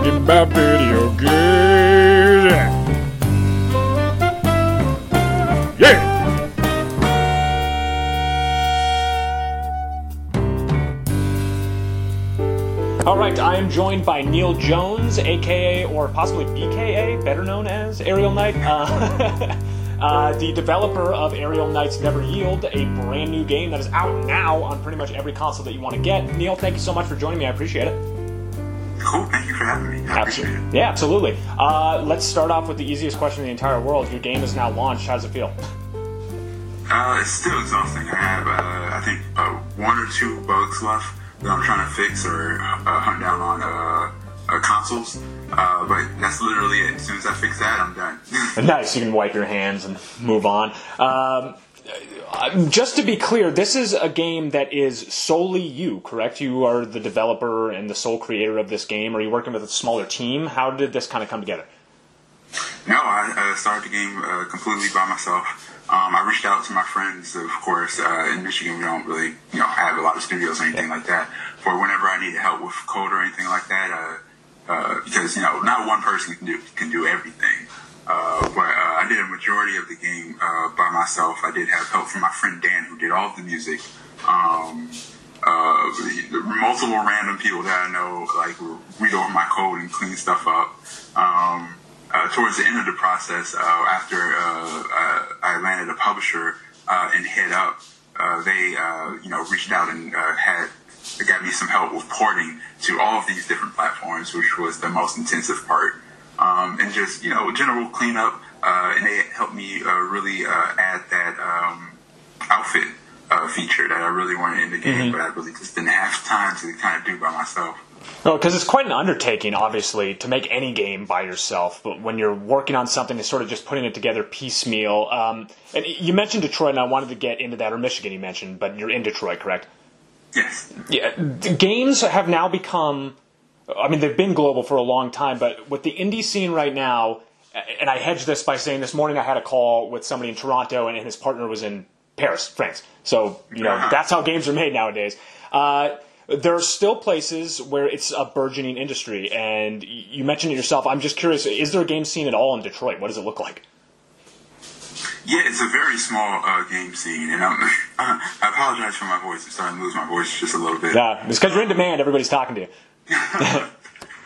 talking about video games. Yeah! All right, I am joined by Neil Jones, aka or possibly BKA, better known as Aerial Knight, uh, uh, the developer of Aerial Knights Never Yield, a brand new game that is out now on pretty much every console that you want to get. Neil, thank you so much for joining me. I appreciate it. Cool. Thank you for having me. I appreciate it. Yeah, absolutely. Uh, let's start off with the easiest question in the entire world. Your game is now launched. How does it feel? Uh, it's still exhausting. I have, uh, I think, uh, one or two bugs left that I'm trying to fix or uh, hunt down on uh, uh, consoles. Uh, but that's literally it. As soon as I fix that, I'm done. nice. You can wipe your hands and move on. Um, uh, just to be clear, this is a game that is solely you, correct? You are the developer and the sole creator of this game. Are you working with a smaller team? How did this kind of come together? no, I started the game uh, completely by myself. Um, I reached out to my friends, of course. Uh, in Michigan, we don't really, you know, have a lot of studios or anything like that. For whenever I needed help with code or anything like that, uh, uh, because you know, not one person can do can do everything. Uh, but uh, I did a majority of the game uh, by myself. I did have help from my friend Dan, who did all of the music. Um, uh, multiple random people that I know, like read over my code and clean stuff up. Um, uh, towards the end of the process, uh, after I landed a publisher and Headup, they you know reached out and had got me some help with porting to all of these different platforms, which was the most intensive part, um, and just you know general cleanup. Uh, and they helped me uh, really uh, add that um, outfit uh, feature that I really wanted in the game, but I really just didn't have time to kind of do by myself. No, because it's quite an undertaking, obviously, to make any game by yourself. But when you're working on something, it's sort of just putting it together piecemeal. Um, and you mentioned Detroit, and I wanted to get into that, or Michigan, you mentioned, but you're in Detroit, correct? Yes. Yeah, games have now become. I mean, they've been global for a long time, but with the indie scene right now, and I hedge this by saying this morning I had a call with somebody in Toronto, and his partner was in Paris, France. So you know that's how games are made nowadays. Uh, there are still places where it's a burgeoning industry, and you mentioned it yourself. I'm just curious: is there a game scene at all in Detroit? What does it look like? Yeah, it's a very small uh, game scene, and I'm, I apologize for my voice. I'm starting to lose my voice just a little bit. Yeah, it's because you're in demand. Everybody's talking to you.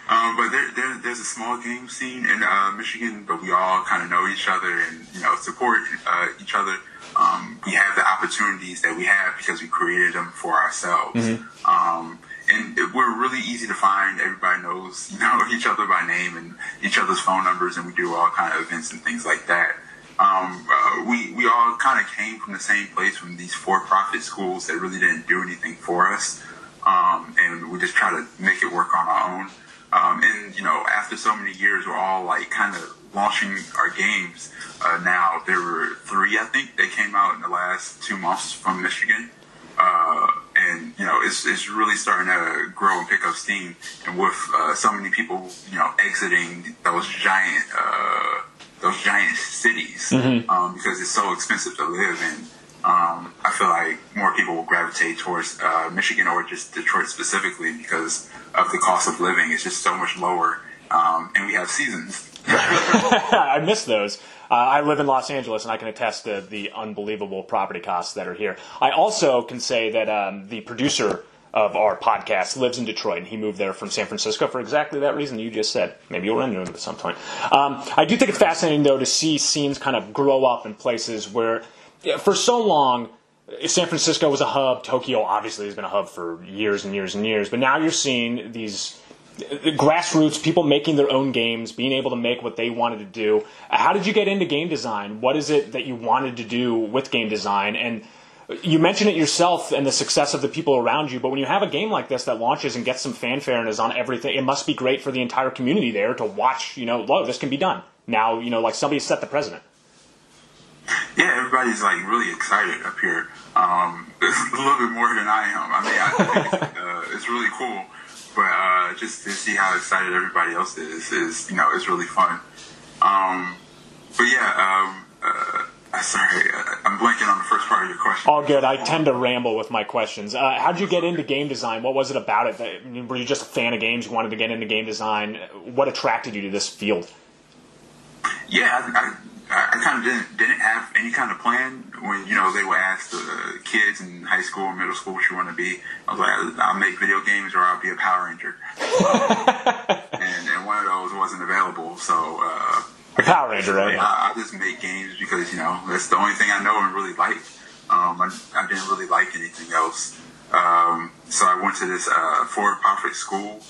Um, but there, there, there's a small game scene in uh, Michigan, but we all kind of know each other and you know support uh, each other. Um, we have the opportunities that we have because we created them for ourselves. Um, and it, we're really easy to find. Everybody knows you know each other by name and each other's phone numbers, and we do all kind of events and things like that. Um, uh, we we all kind of came from the same place, from these for-profit schools that really didn't do anything for us, um, and we just try to make it work on our own. Um, and you know, after so many years, we're all like kind of launching our games. Uh, now there were three, I think, that came out in the last two months from Michigan, uh, and you know, it's it's really starting to grow and pick up steam. And with uh, so many people, you know, exiting those giant uh, those giant cities um, because it's so expensive to live in. Um, I feel like more people will gravitate towards uh, Michigan or just Detroit specifically because of the cost of living. It's just so much lower, um, and we have seasons. I miss those. Uh, I live in Los Angeles, and I can attest to the unbelievable property costs that are here. I also can say that um, the producer of our podcast lives in Detroit, and he moved there from San Francisco for exactly that reason you just said. Maybe you'll run into him at some point. Um, I do think it's fascinating, though, to see scenes kind of grow up in places where, for so long, San Francisco was a hub. Tokyo obviously has been a hub for years and years and years. But now you're seeing these grassroots people making their own games, being able to make what they wanted to do. How did you get into game design? What is it that you wanted to do with game design? And you mentioned it yourself and the success of the people around you, but when you have a game like this that launches and gets some fanfare and is on everything, it must be great for the entire community there to watch, you know, look, this can be done. Now, you know, like somebody set the precedent. Yeah, everybody's like really excited up here. Um, a little bit more than I am. I mean, I think it's, uh, it's really cool, but uh, just to see how excited everybody else is is you know it's really fun. Um, but yeah, um, uh, Uh, sorry, uh, I'm blanking on the first part of your question. All good. I tend to ramble with my questions. Uh, how'd you get into game design? What was it about it? That, were you just a fan of games? You wanted to get into game design? What attracted you to this field? Yeah, I, I, I kind of didn't didn't have any kind of plan when you know they would ask the kids in high school or middle school what you want to be. I was like, I'll make video games or I'll be a Power Ranger. and, and one of those wasn't available, so. Uh, The Power Ranger, right? I, I just make games because you know that's the only thing I know and really like. Um, I, I didn't really like anything else, um, so I went to this uh, for-profit school.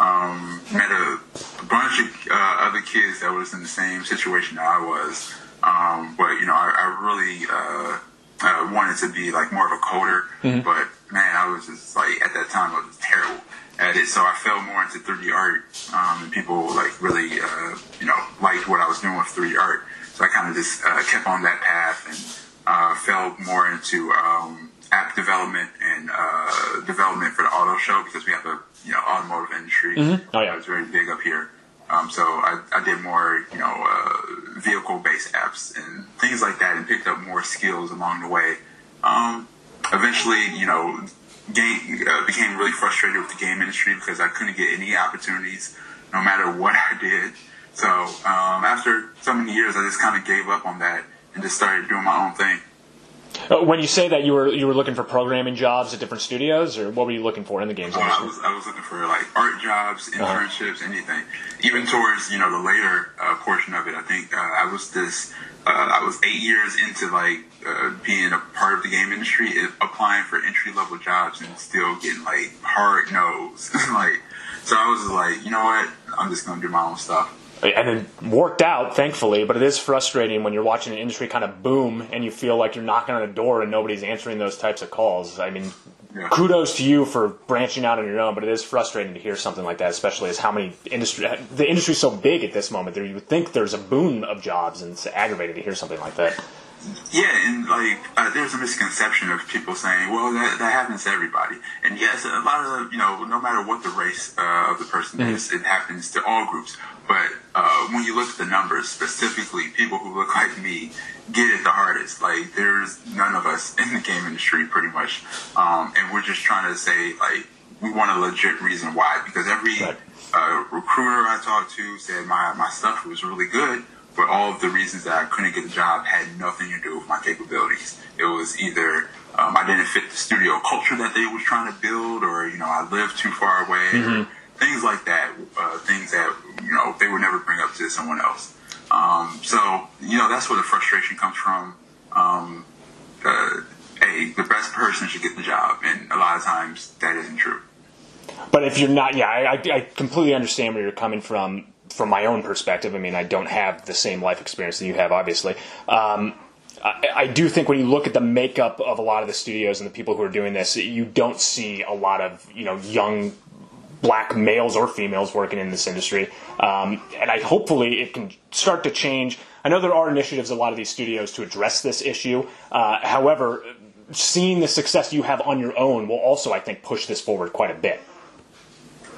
Um, met a, a bunch of uh, other kids that was in the same situation that I was, um, but you know I, I really uh, uh, wanted to be like more of a coder. But man, I was just like at that time I was terrible at it, so I fell more into 3D art, um, and people like really, uh, you know, liked what I was doing with 3D art. So I kind of just uh, kept on that path and uh, fell more into um, app development and uh, development for the auto show because we have a you know automotive industry. Oh, yeah. It's very big up here. Um, so I, I did more, you know, uh, vehicle-based apps and things like that, and picked up more skills along the way. Um, eventually, you know, game, uh, became really frustrated with the game industry because I couldn't get any opportunities, no matter what I did. So um, after so many years, I just kind of gave up on that and just started doing my own thing. Uh, When you say that you were you were looking for programming jobs at different studios, or what were you looking for in the games Uh, I was I was looking for like art jobs, internships, anything. Even towards you know the later uh, portion of it, I think uh, I was this. Uh, I was eight years into like uh, being a part of the game industry, applying for entry level jobs and still getting like hard no's. like, so I was like, you know what? I'm just gonna do my own stuff. And it worked out, thankfully. But it is frustrating when you're watching an industry kind of boom and you feel like you're knocking on a door and nobody's answering those types of calls. I mean, Yeah. kudos to you for branching out on your own, but it is frustrating to hear something like that, especially as how many industry the industry's so big at this moment. There, you would think there's a boom of jobs, and it's aggravating to hear something like that. Yeah, and like uh, there's a misconception of people saying, "Well, that, that happens to everybody." And yes, a lot of you know, no matter what the race uh, of the person is, it happens to all groups. But uh, when you look at the numbers, specifically, people who look like me get it the hardest. Like there's none of us in the game industry, pretty much, um, and we're just trying to say like we want a legit reason why. Because every Right. uh, recruiter I talked to said my my stuff was really good, but all of the reasons that I couldn't get the job had nothing to do with my capabilities. It was either um, I didn't fit the studio culture that they was trying to build, or you know I lived too far away, or things like that. Uh, things that you know they would never bring up to someone else. Um, so you know that's where the frustration comes from. Um, uh, hey, the best person should get the job, and a lot of times that isn't true. But if you're not, yeah, I, I- I completely understand where you're coming from. From my own perspective, I mean, I don't have the same life experience that you have, obviously. Um, I, I do think when you look at the makeup of a lot of the studios and the people who are doing this, you don't see a lot of you know young black males or females working in this industry. Um, and I hopefully it can start to change. I know there are initiatives at a lot of these studios to address this issue. Uh, however, seeing the success you have on your own will also, I think, push this forward quite a bit.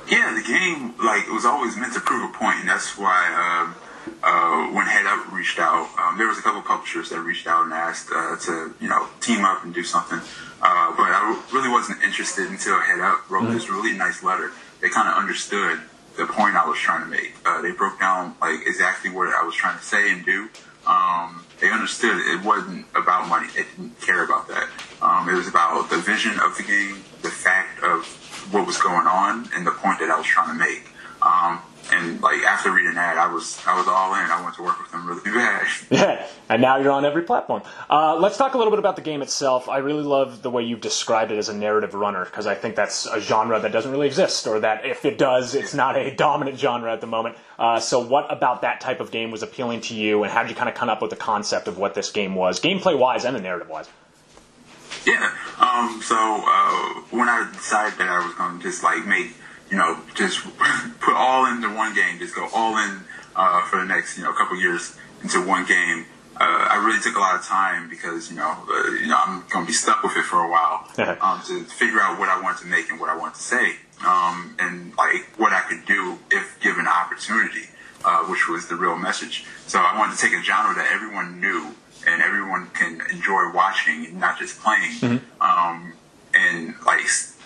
Yeah, the game like it was always meant to prove a point, and that's why um, uh, when Headup reached out, um, there was a couple publishers that reached out and asked uh, to you know team up and do something. Uh, but I really wasn't interested until Headup wrote this really nice letter. They kind of understood the point I was trying to make. Uh, they broke down like exactly what I was trying to say and do. Um, they understood it wasn't about money. They didn't care about that. Um, it was about the vision of the game, the fact of what was going on, and the point that I was trying to make. Um, and like after reading that, I was I was all in. I wanted to work with them really bad. Yeah, and now you're on every platform. Uh, let's talk a little bit about the game itself. I really love the way you've described it as a narrative runner because I think that's a genre that doesn't really exist, or that if it does, it's not a dominant genre at the moment. Uh, so, what about that type of game was appealing to you, and how did you kind of come up with the concept of what this game was, gameplay wise and narrative wise? Yeah. Um, so uh, when I decided that I was going to just like make, you know, just put all into one game, just go all in uh, for the next, you know, couple years into one game. Uh, I really took a lot of time because you know, uh, you know, I'm going to be stuck with it for a while um, to figure out what I wanted to make and what I wanted to say, um, and like what I could do if given opportunity, uh, which was the real message. So I wanted to take a genre that everyone knew and everyone can enjoy watching and not just playing. Um, and like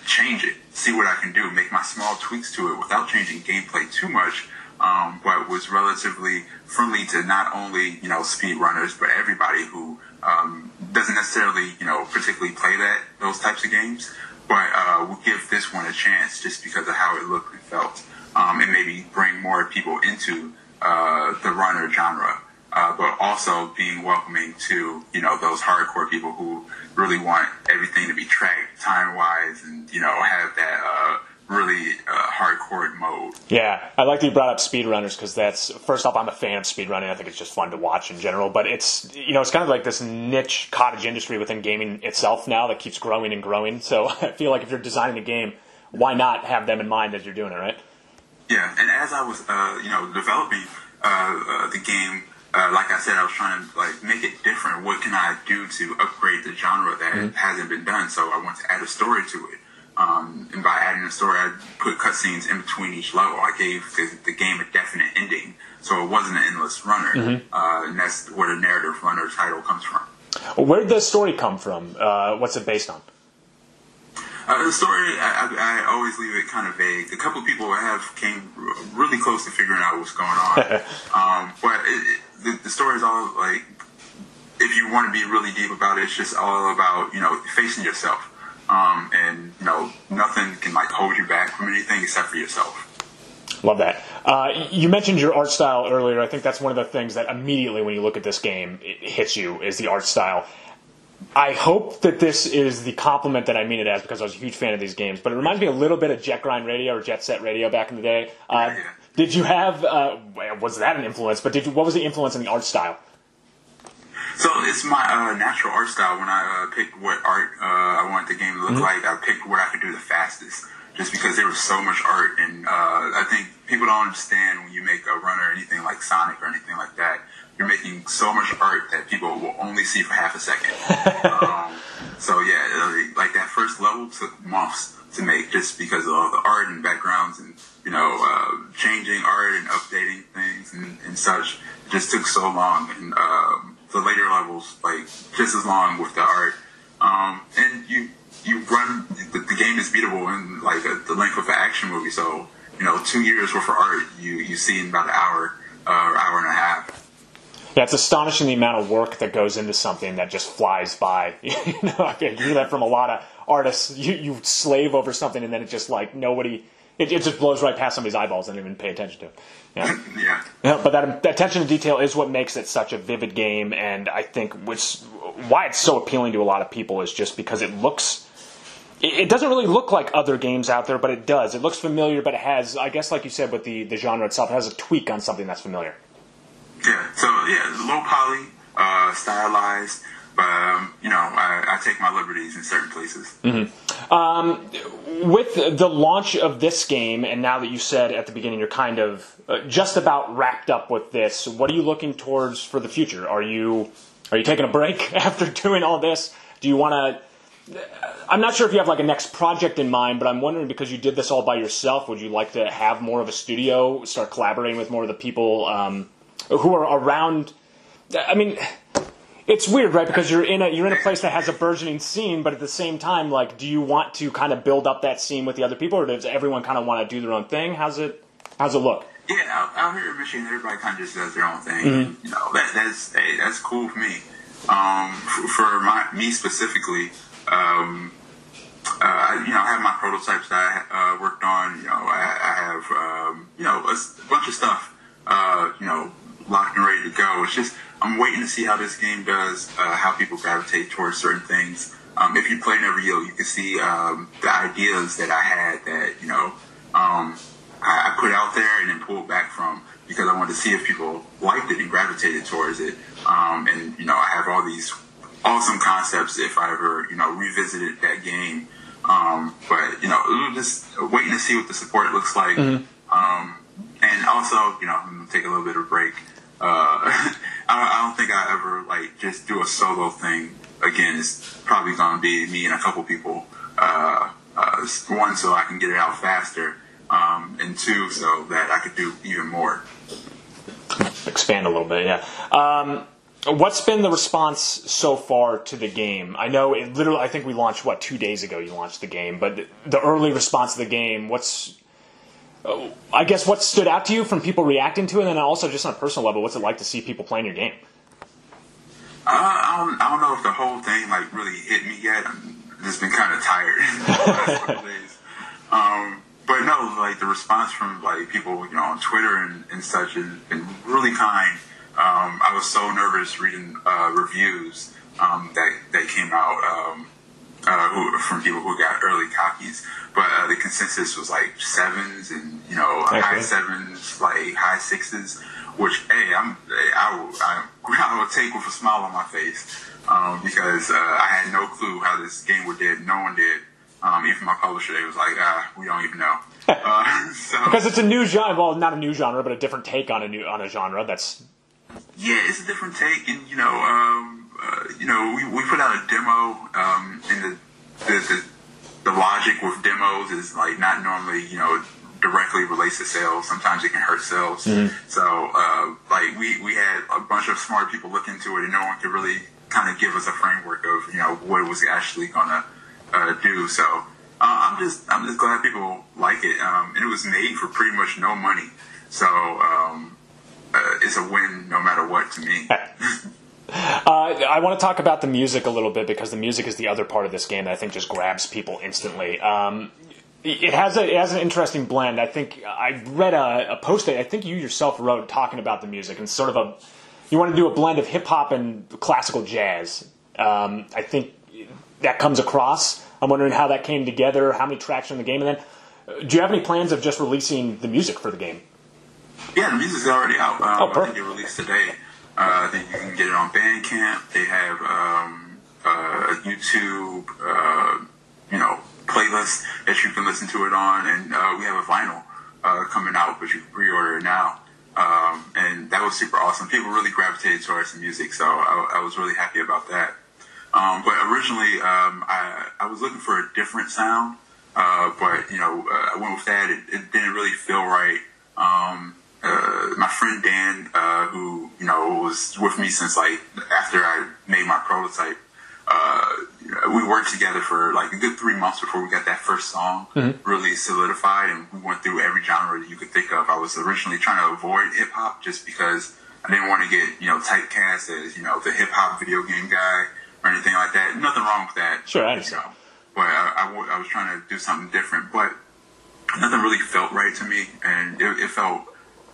change it, see what I can do, make my small tweaks to it without changing gameplay too much. Um, but was relatively friendly to not only you know speedrunners but everybody who um, doesn't necessarily you know particularly play that those types of games, but uh, will give this one a chance just because of how it looked and felt, um, and maybe bring more people into uh, the runner genre uh, but also being welcoming to you know those hardcore people who really want everything to be tracked time wise and you know have that uh, really uh, hardcore mode. Yeah, I like that you brought up speedrunners because that's first off, I'm a fan of speedrunning. I think it's just fun to watch in general. But it's you know it's kind of like this niche cottage industry within gaming itself now that keeps growing and growing. So I feel like if you're designing a game, why not have them in mind as you're doing it, right? Yeah, and as I was uh, you know developing uh, uh, the game. Uh, like I said, I was trying to like make it different. What can I do to upgrade the genre that hasn't been done? So I want to add a story to it. Um, and by adding a story, I put cutscenes in between each level. I gave the, the game a definite ending, so it wasn't an endless runner. Uh, and that's where the narrative runner title comes from. Where did the story come from? Uh, what's it based on? Uh, the story, I, I, always leave it kind of vague. A couple of people have came really close to figuring out what's going on, um, but it, the, the story is all like, if you want to be really deep about it, it's just all about you know facing yourself, um, and you know nothing can like hold you back from anything except for yourself. Love that. Uh, you mentioned your art style earlier. I think that's one of the things that immediately, when you look at this game, it hits you is the art style. I hope that this is the compliment that I mean it as because I was a huge fan of these games. But it reminds me a little bit of Jet Grind Radio or Jet Set Radio back in the day. Uh, did you have? Uh, was that an influence? But did you, what was the influence in the art style? So it's my uh, natural art style. When I uh, picked what art uh, I wanted the game to look like, I picked what I could do the fastest. Just because there was so much art, and uh, I think people don't understand when you make a run or anything like Sonic or anything like that. You're making so much art that people will only see for half a second. um, so yeah, like that first level took months to make, just because of all the art and backgrounds and you know uh, changing art and updating things and, and such. It just took so long, and um, the later levels like just as long with the art. Um, and you you run the, the game is beatable in like a, the length of an action movie. So you know, two years worth of art you you see in about an hour uh, or hour and a half. Yeah, it's astonishing the amount of work that goes into something that just flies by. you know, I hear that from a lot of artists. You, you slave over something, and then it just like nobody. It, it just blows right past somebody's eyeballs and even pay attention to. it. Yeah. Yeah. Yeah, but that, that attention to detail is what makes it such a vivid game, and I think which why it's so appealing to a lot of people is just because it looks. It it doesn't really look like other games out there, but it does. It looks familiar, but it has, I guess, like you said, with the, the genre itself, it has a tweak on something that's familiar. Yeah. So yeah, low poly, uh, stylized, but um, you know, I, I take my liberties in certain places. with the launch of this game, and now that you said at the beginning you're kind of uh, just about wrapped up with this, what are you looking towards for the future? Are you are you taking a break after doing all this? Do you want to? I'm not sure if you have like a next project in mind, but I'm wondering because you did this all by yourself, would you like to have more of a studio, start collaborating with more of the people um, who are around? I mean, it's weird, right? Because you're in a you're in a place that has a burgeoning scene, but at the same time, like, do you want to kind of build up that scene with the other people, or does everyone kind of want to do their own thing? How's it How's it look? Yeah, out, out here in Michigan, everybody kind of just does their own thing. You know, that, that's hey, that's cool for me. Um, for, for my me specifically, um, uh, you know, I have my prototypes that I uh, worked on. You know, I, I have um, you know a bunch of stuff. Uh, you know, locked and ready to go. It's just I'm waiting to see how this game does, uh, how people gravitate towards certain things. Um, if you play Never Yield, you can see um, the ideas that I had that you know um, I, I put out there and then pulled back from because I wanted to see if people liked it and gravitated towards it. Um, and you know, I have all these awesome concepts if I ever you know revisited that game. Um, but you know, just waiting to see what the support looks like. Um, and also, you know, I'm gonna take a little bit of a break. Uh, I, don't, I don't think I ever like just do a solo thing again. It's probably gonna be me and a couple people. Uh, uh, one, so I can get it out faster, um, and two, so that I could do even more. Expand a little bit, yeah. Um, what's been the response so far to the game? I know it literally. I think we launched what two days ago. You launched the game, but the early response to the game. What's I guess what stood out to you from people reacting to it, and then also just on a personal level, what's it like to see people playing your game? Uh, I don't, I don't know if the whole thing like really hit me yet. I'm just been kind of tired the last couple days. Um, but no, like the response from like people, you know, on Twitter and, and such has been really kind. Um, I was so nervous reading uh, reviews um, that that came out um, uh, who, from people who got early copies, but uh, the consensus was like sevens and you know high sevens, like high sixes. Which hey, I'm I will, I, I will take with a smile on my face um, because uh, I had no clue how this game would did. No one did. Um, even my publisher, they was like, ah, we don't even know. Uh, so, because it's a new genre. Well, not a new genre, but a different take on a new on a genre. That's yeah, it's a different take, and you know, um, uh, you know, we, we put out a demo, um, and the, the the the logic with demos is like not normally, you know, directly relates to sales. Sometimes it can hurt sales. Mm-hmm. So, uh, like we we had a bunch of smart people look into it, and no one could really kind of give us a framework of you know what it was actually gonna uh, do. So. Uh, I'm just I'm just glad people like it. Um, and it was made for pretty much no money, so um, uh, it's a win no matter what to me. Uh, I want to talk about the music a little bit because the music is the other part of this game that I think just grabs people instantly. Um, it has a it has an interesting blend. I think I read a, a post that I think you yourself wrote talking about the music and sort of a you want to do a blend of hip hop and classical jazz. Um, I think that comes across. I'm wondering how that came together, how many tracks are in the game, and then do you have any plans of just releasing the music for the game? Yeah, the music's already out. Um, Oh, I perfect. think it released today. Uh, I think you can get it on Bandcamp. They have um, uh, a YouTube, uh, you know, playlist that you can listen to it on, and uh, we have a vinyl uh, coming out, but you can pre-order it now. Um, and that was super awesome. People really gravitated towards the music, so I, I was really happy about that. Um, but originally, um, I, I was looking for a different sound, uh, but you know, uh, I went with that. It, it didn't really feel right. Um, uh, my friend Dan, uh, who you know was with me since like after I made my prototype, uh, we worked together for like a good three months before we got that first song really solidified, and we went through every genre that you could think of. I was originally trying to avoid hip hop just because I didn't want to get you know typecast as you know the hip hop video game guy or anything like that. Nothing wrong with that. Sure, I you understand. know. But I, I w- I was trying to do something different, but nothing really felt right to me, and it, it felt,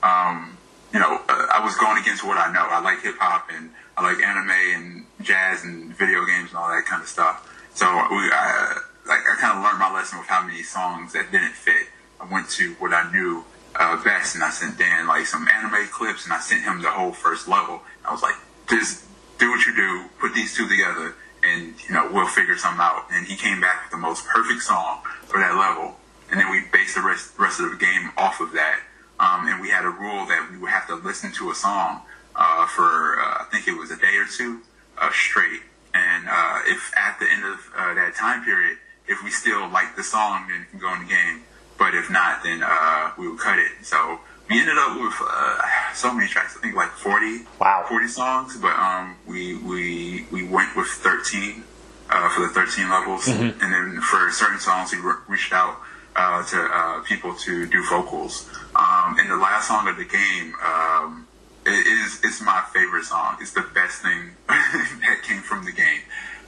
um, you know, uh, I was going against what I know. I like hip hop and I like anime and jazz and video games and all that kind of stuff. So we, I, like, I kind of learned my lesson with how many songs that didn't fit. I went to what I knew uh, best, and I sent Dan like some anime clips, and I sent him the whole first level. I was like, just do what you do, put these two together, and you know we'll figure something out. And he came back with the most perfect song for that level, and then we based the rest rest of the game off of that. Um, and we had a rule that we would have to listen to a song uh, for uh, I think it was a day or two uh, straight. And uh, if at the end of uh, that time period, if we still liked the song, then it can go in the game. But if not, then uh, we would cut it. So we ended up with uh, so many tracks. I think like 40, Wow. 40 songs. But um, we we we went with 13 uh, for the 13 levels, and then for certain songs, we re- reached out uh, to uh, people to do vocals. Um, and the last song of the game. Um, it is it's my favorite song. It's the best thing that came from the game.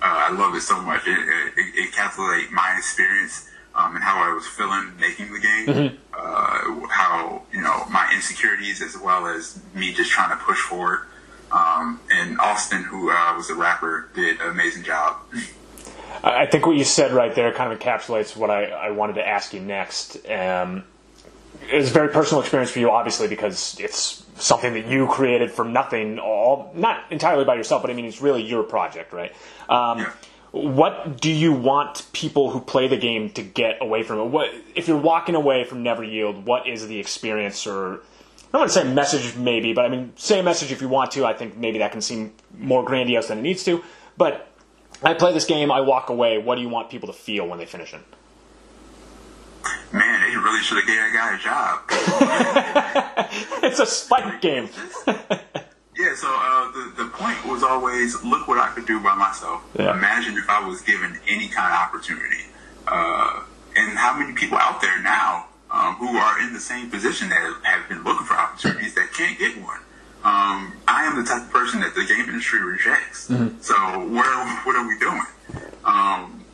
Uh, I love it so much. It, it, it encapsulates my experience um, and how I was feeling making the game. Uh, how you know my insecurities as well as me just trying to push forward. Um, and Austin, who uh, was a rapper, did an amazing job. I I think what you said right there kind of encapsulates what I, I wanted to ask you next. Um, a very personal experience for you, obviously, because it's something that you created from nothing, all not entirely by yourself, but I mean, it's really your project, right? Um, Yeah. What do you want people who play the game to get away from it? What if you're walking away from Never Yield? What is the experience, or I don't want to say message, maybe, but I mean, say a message if you want to. I think maybe that can seem more grandiose than it needs to. But I play this game, I walk away. What do you want people to feel when they finish it? Really should have gave that guy a job. It's a spike game. yeah, so uh, the, the point was always look what I could do by myself. Yeah. Imagine if I was given any kind of opportunity. Uh, and how many people out there now um, who are in the same position that have been looking for opportunities that can't get one? Um, I am the type of person that the game industry rejects. So what, what are we doing? Um,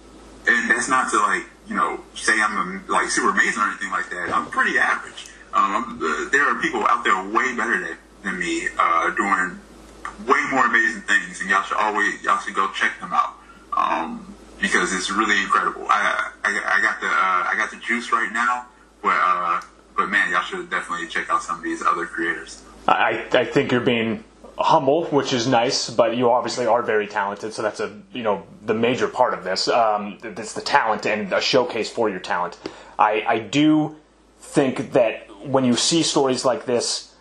and that's not to like you know say I'm like super amazing or anything like that. I'm pretty average. Um, uh, there are people out there way better than, than me uh, doing way more amazing things, and y'all should always y'all should go check them out um, because it's really incredible. I I, I got the uh, I got the juice right now, but uh, but man, y'all should definitely check out some of these other creators. I, I think you're being humble, which is nice, but you obviously are very talented. So that's a you know the major part of this. Um, it's the talent and a showcase for your talent. I, I do think that when you see stories like this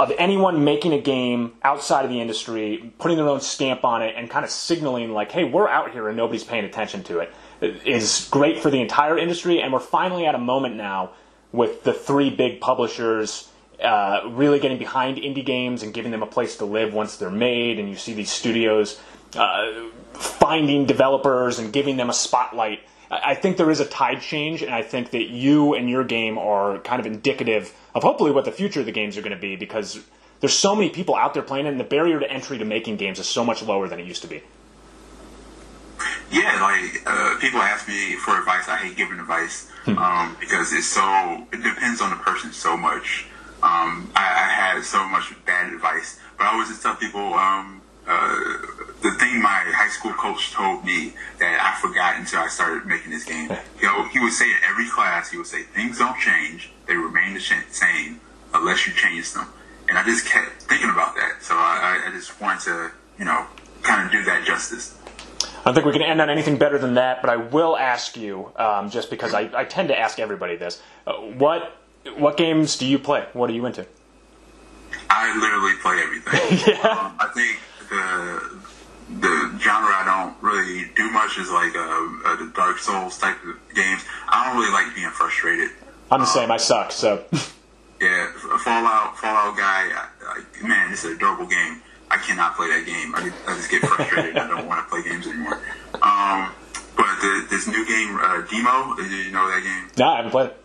of anyone making a game outside of the industry, putting their own stamp on it, and kind of signaling like, "Hey, we're out here and nobody's paying attention to it," is great for the entire industry. And we're finally at a moment now with the three big publishers uh, really getting behind indie games and giving them a place to live once they're made, and you see these studios uh, finding developers and giving them a spotlight. I I think there is a tide change, and I think that you and your game are kind of indicative of hopefully what the future of the games are going to be because there's so many people out there playing it, and the barrier to entry to making games is so much lower than it used to be. Yeah, like uh, people ask me for advice. I hate giving advice um, because it's so. It depends on the person so much. Um, I, I had so much bad advice, but I always just tell people um, uh, the thing my high school coach told me that I forgot until I started making this game. You know, he would say in every class, he would say, "Things don't change; they remain the same unless you change them." And I just kept thinking about that, so I, I- just wanted to, you know, kind of do that justice. I don't think we can end on anything better than that, but I will ask you, um, just because I, I tend to ask everybody this: uh, what what games do you play? What are you into? I literally play everything. um, I think the the genre I don't really do much is like uh, uh, the Dark Souls type of games. I don't really like being frustrated. I'm the same. I suck. So Yeah, Fallout Fallout guy. I, I, man, it's an adorable game. I cannot play that game. I, I just get frustrated. I don't want to play games anymore. Um, but the, this new game, uh, Demeo, you know that game? no, I haven't played it.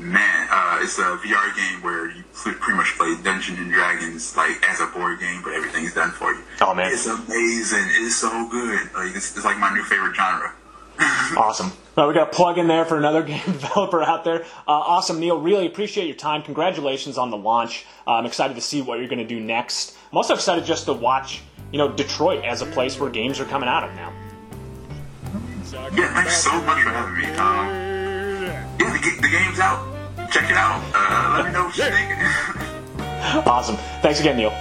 Man, uh, it's a VR game where you pretty much play Dungeons and Dragons like as a board game, but everything's done for you. Oh, man. it's amazing! It's so good. Like it's, it's like my new favorite genre. Awesome. Well, we got a plug in there for another game developer out there. Uh, awesome, Neil. Really appreciate your time. Congratulations on the launch. Uh, I'm excited to see what you're going to do next. I'm also excited just to watch, you know, Detroit as a place where games are coming out of now. Yeah, thanks so much for having me. Um, yeah, the, the, game's out. Check it out. Uh, let me know what you think. awesome. Thanks again, Neil.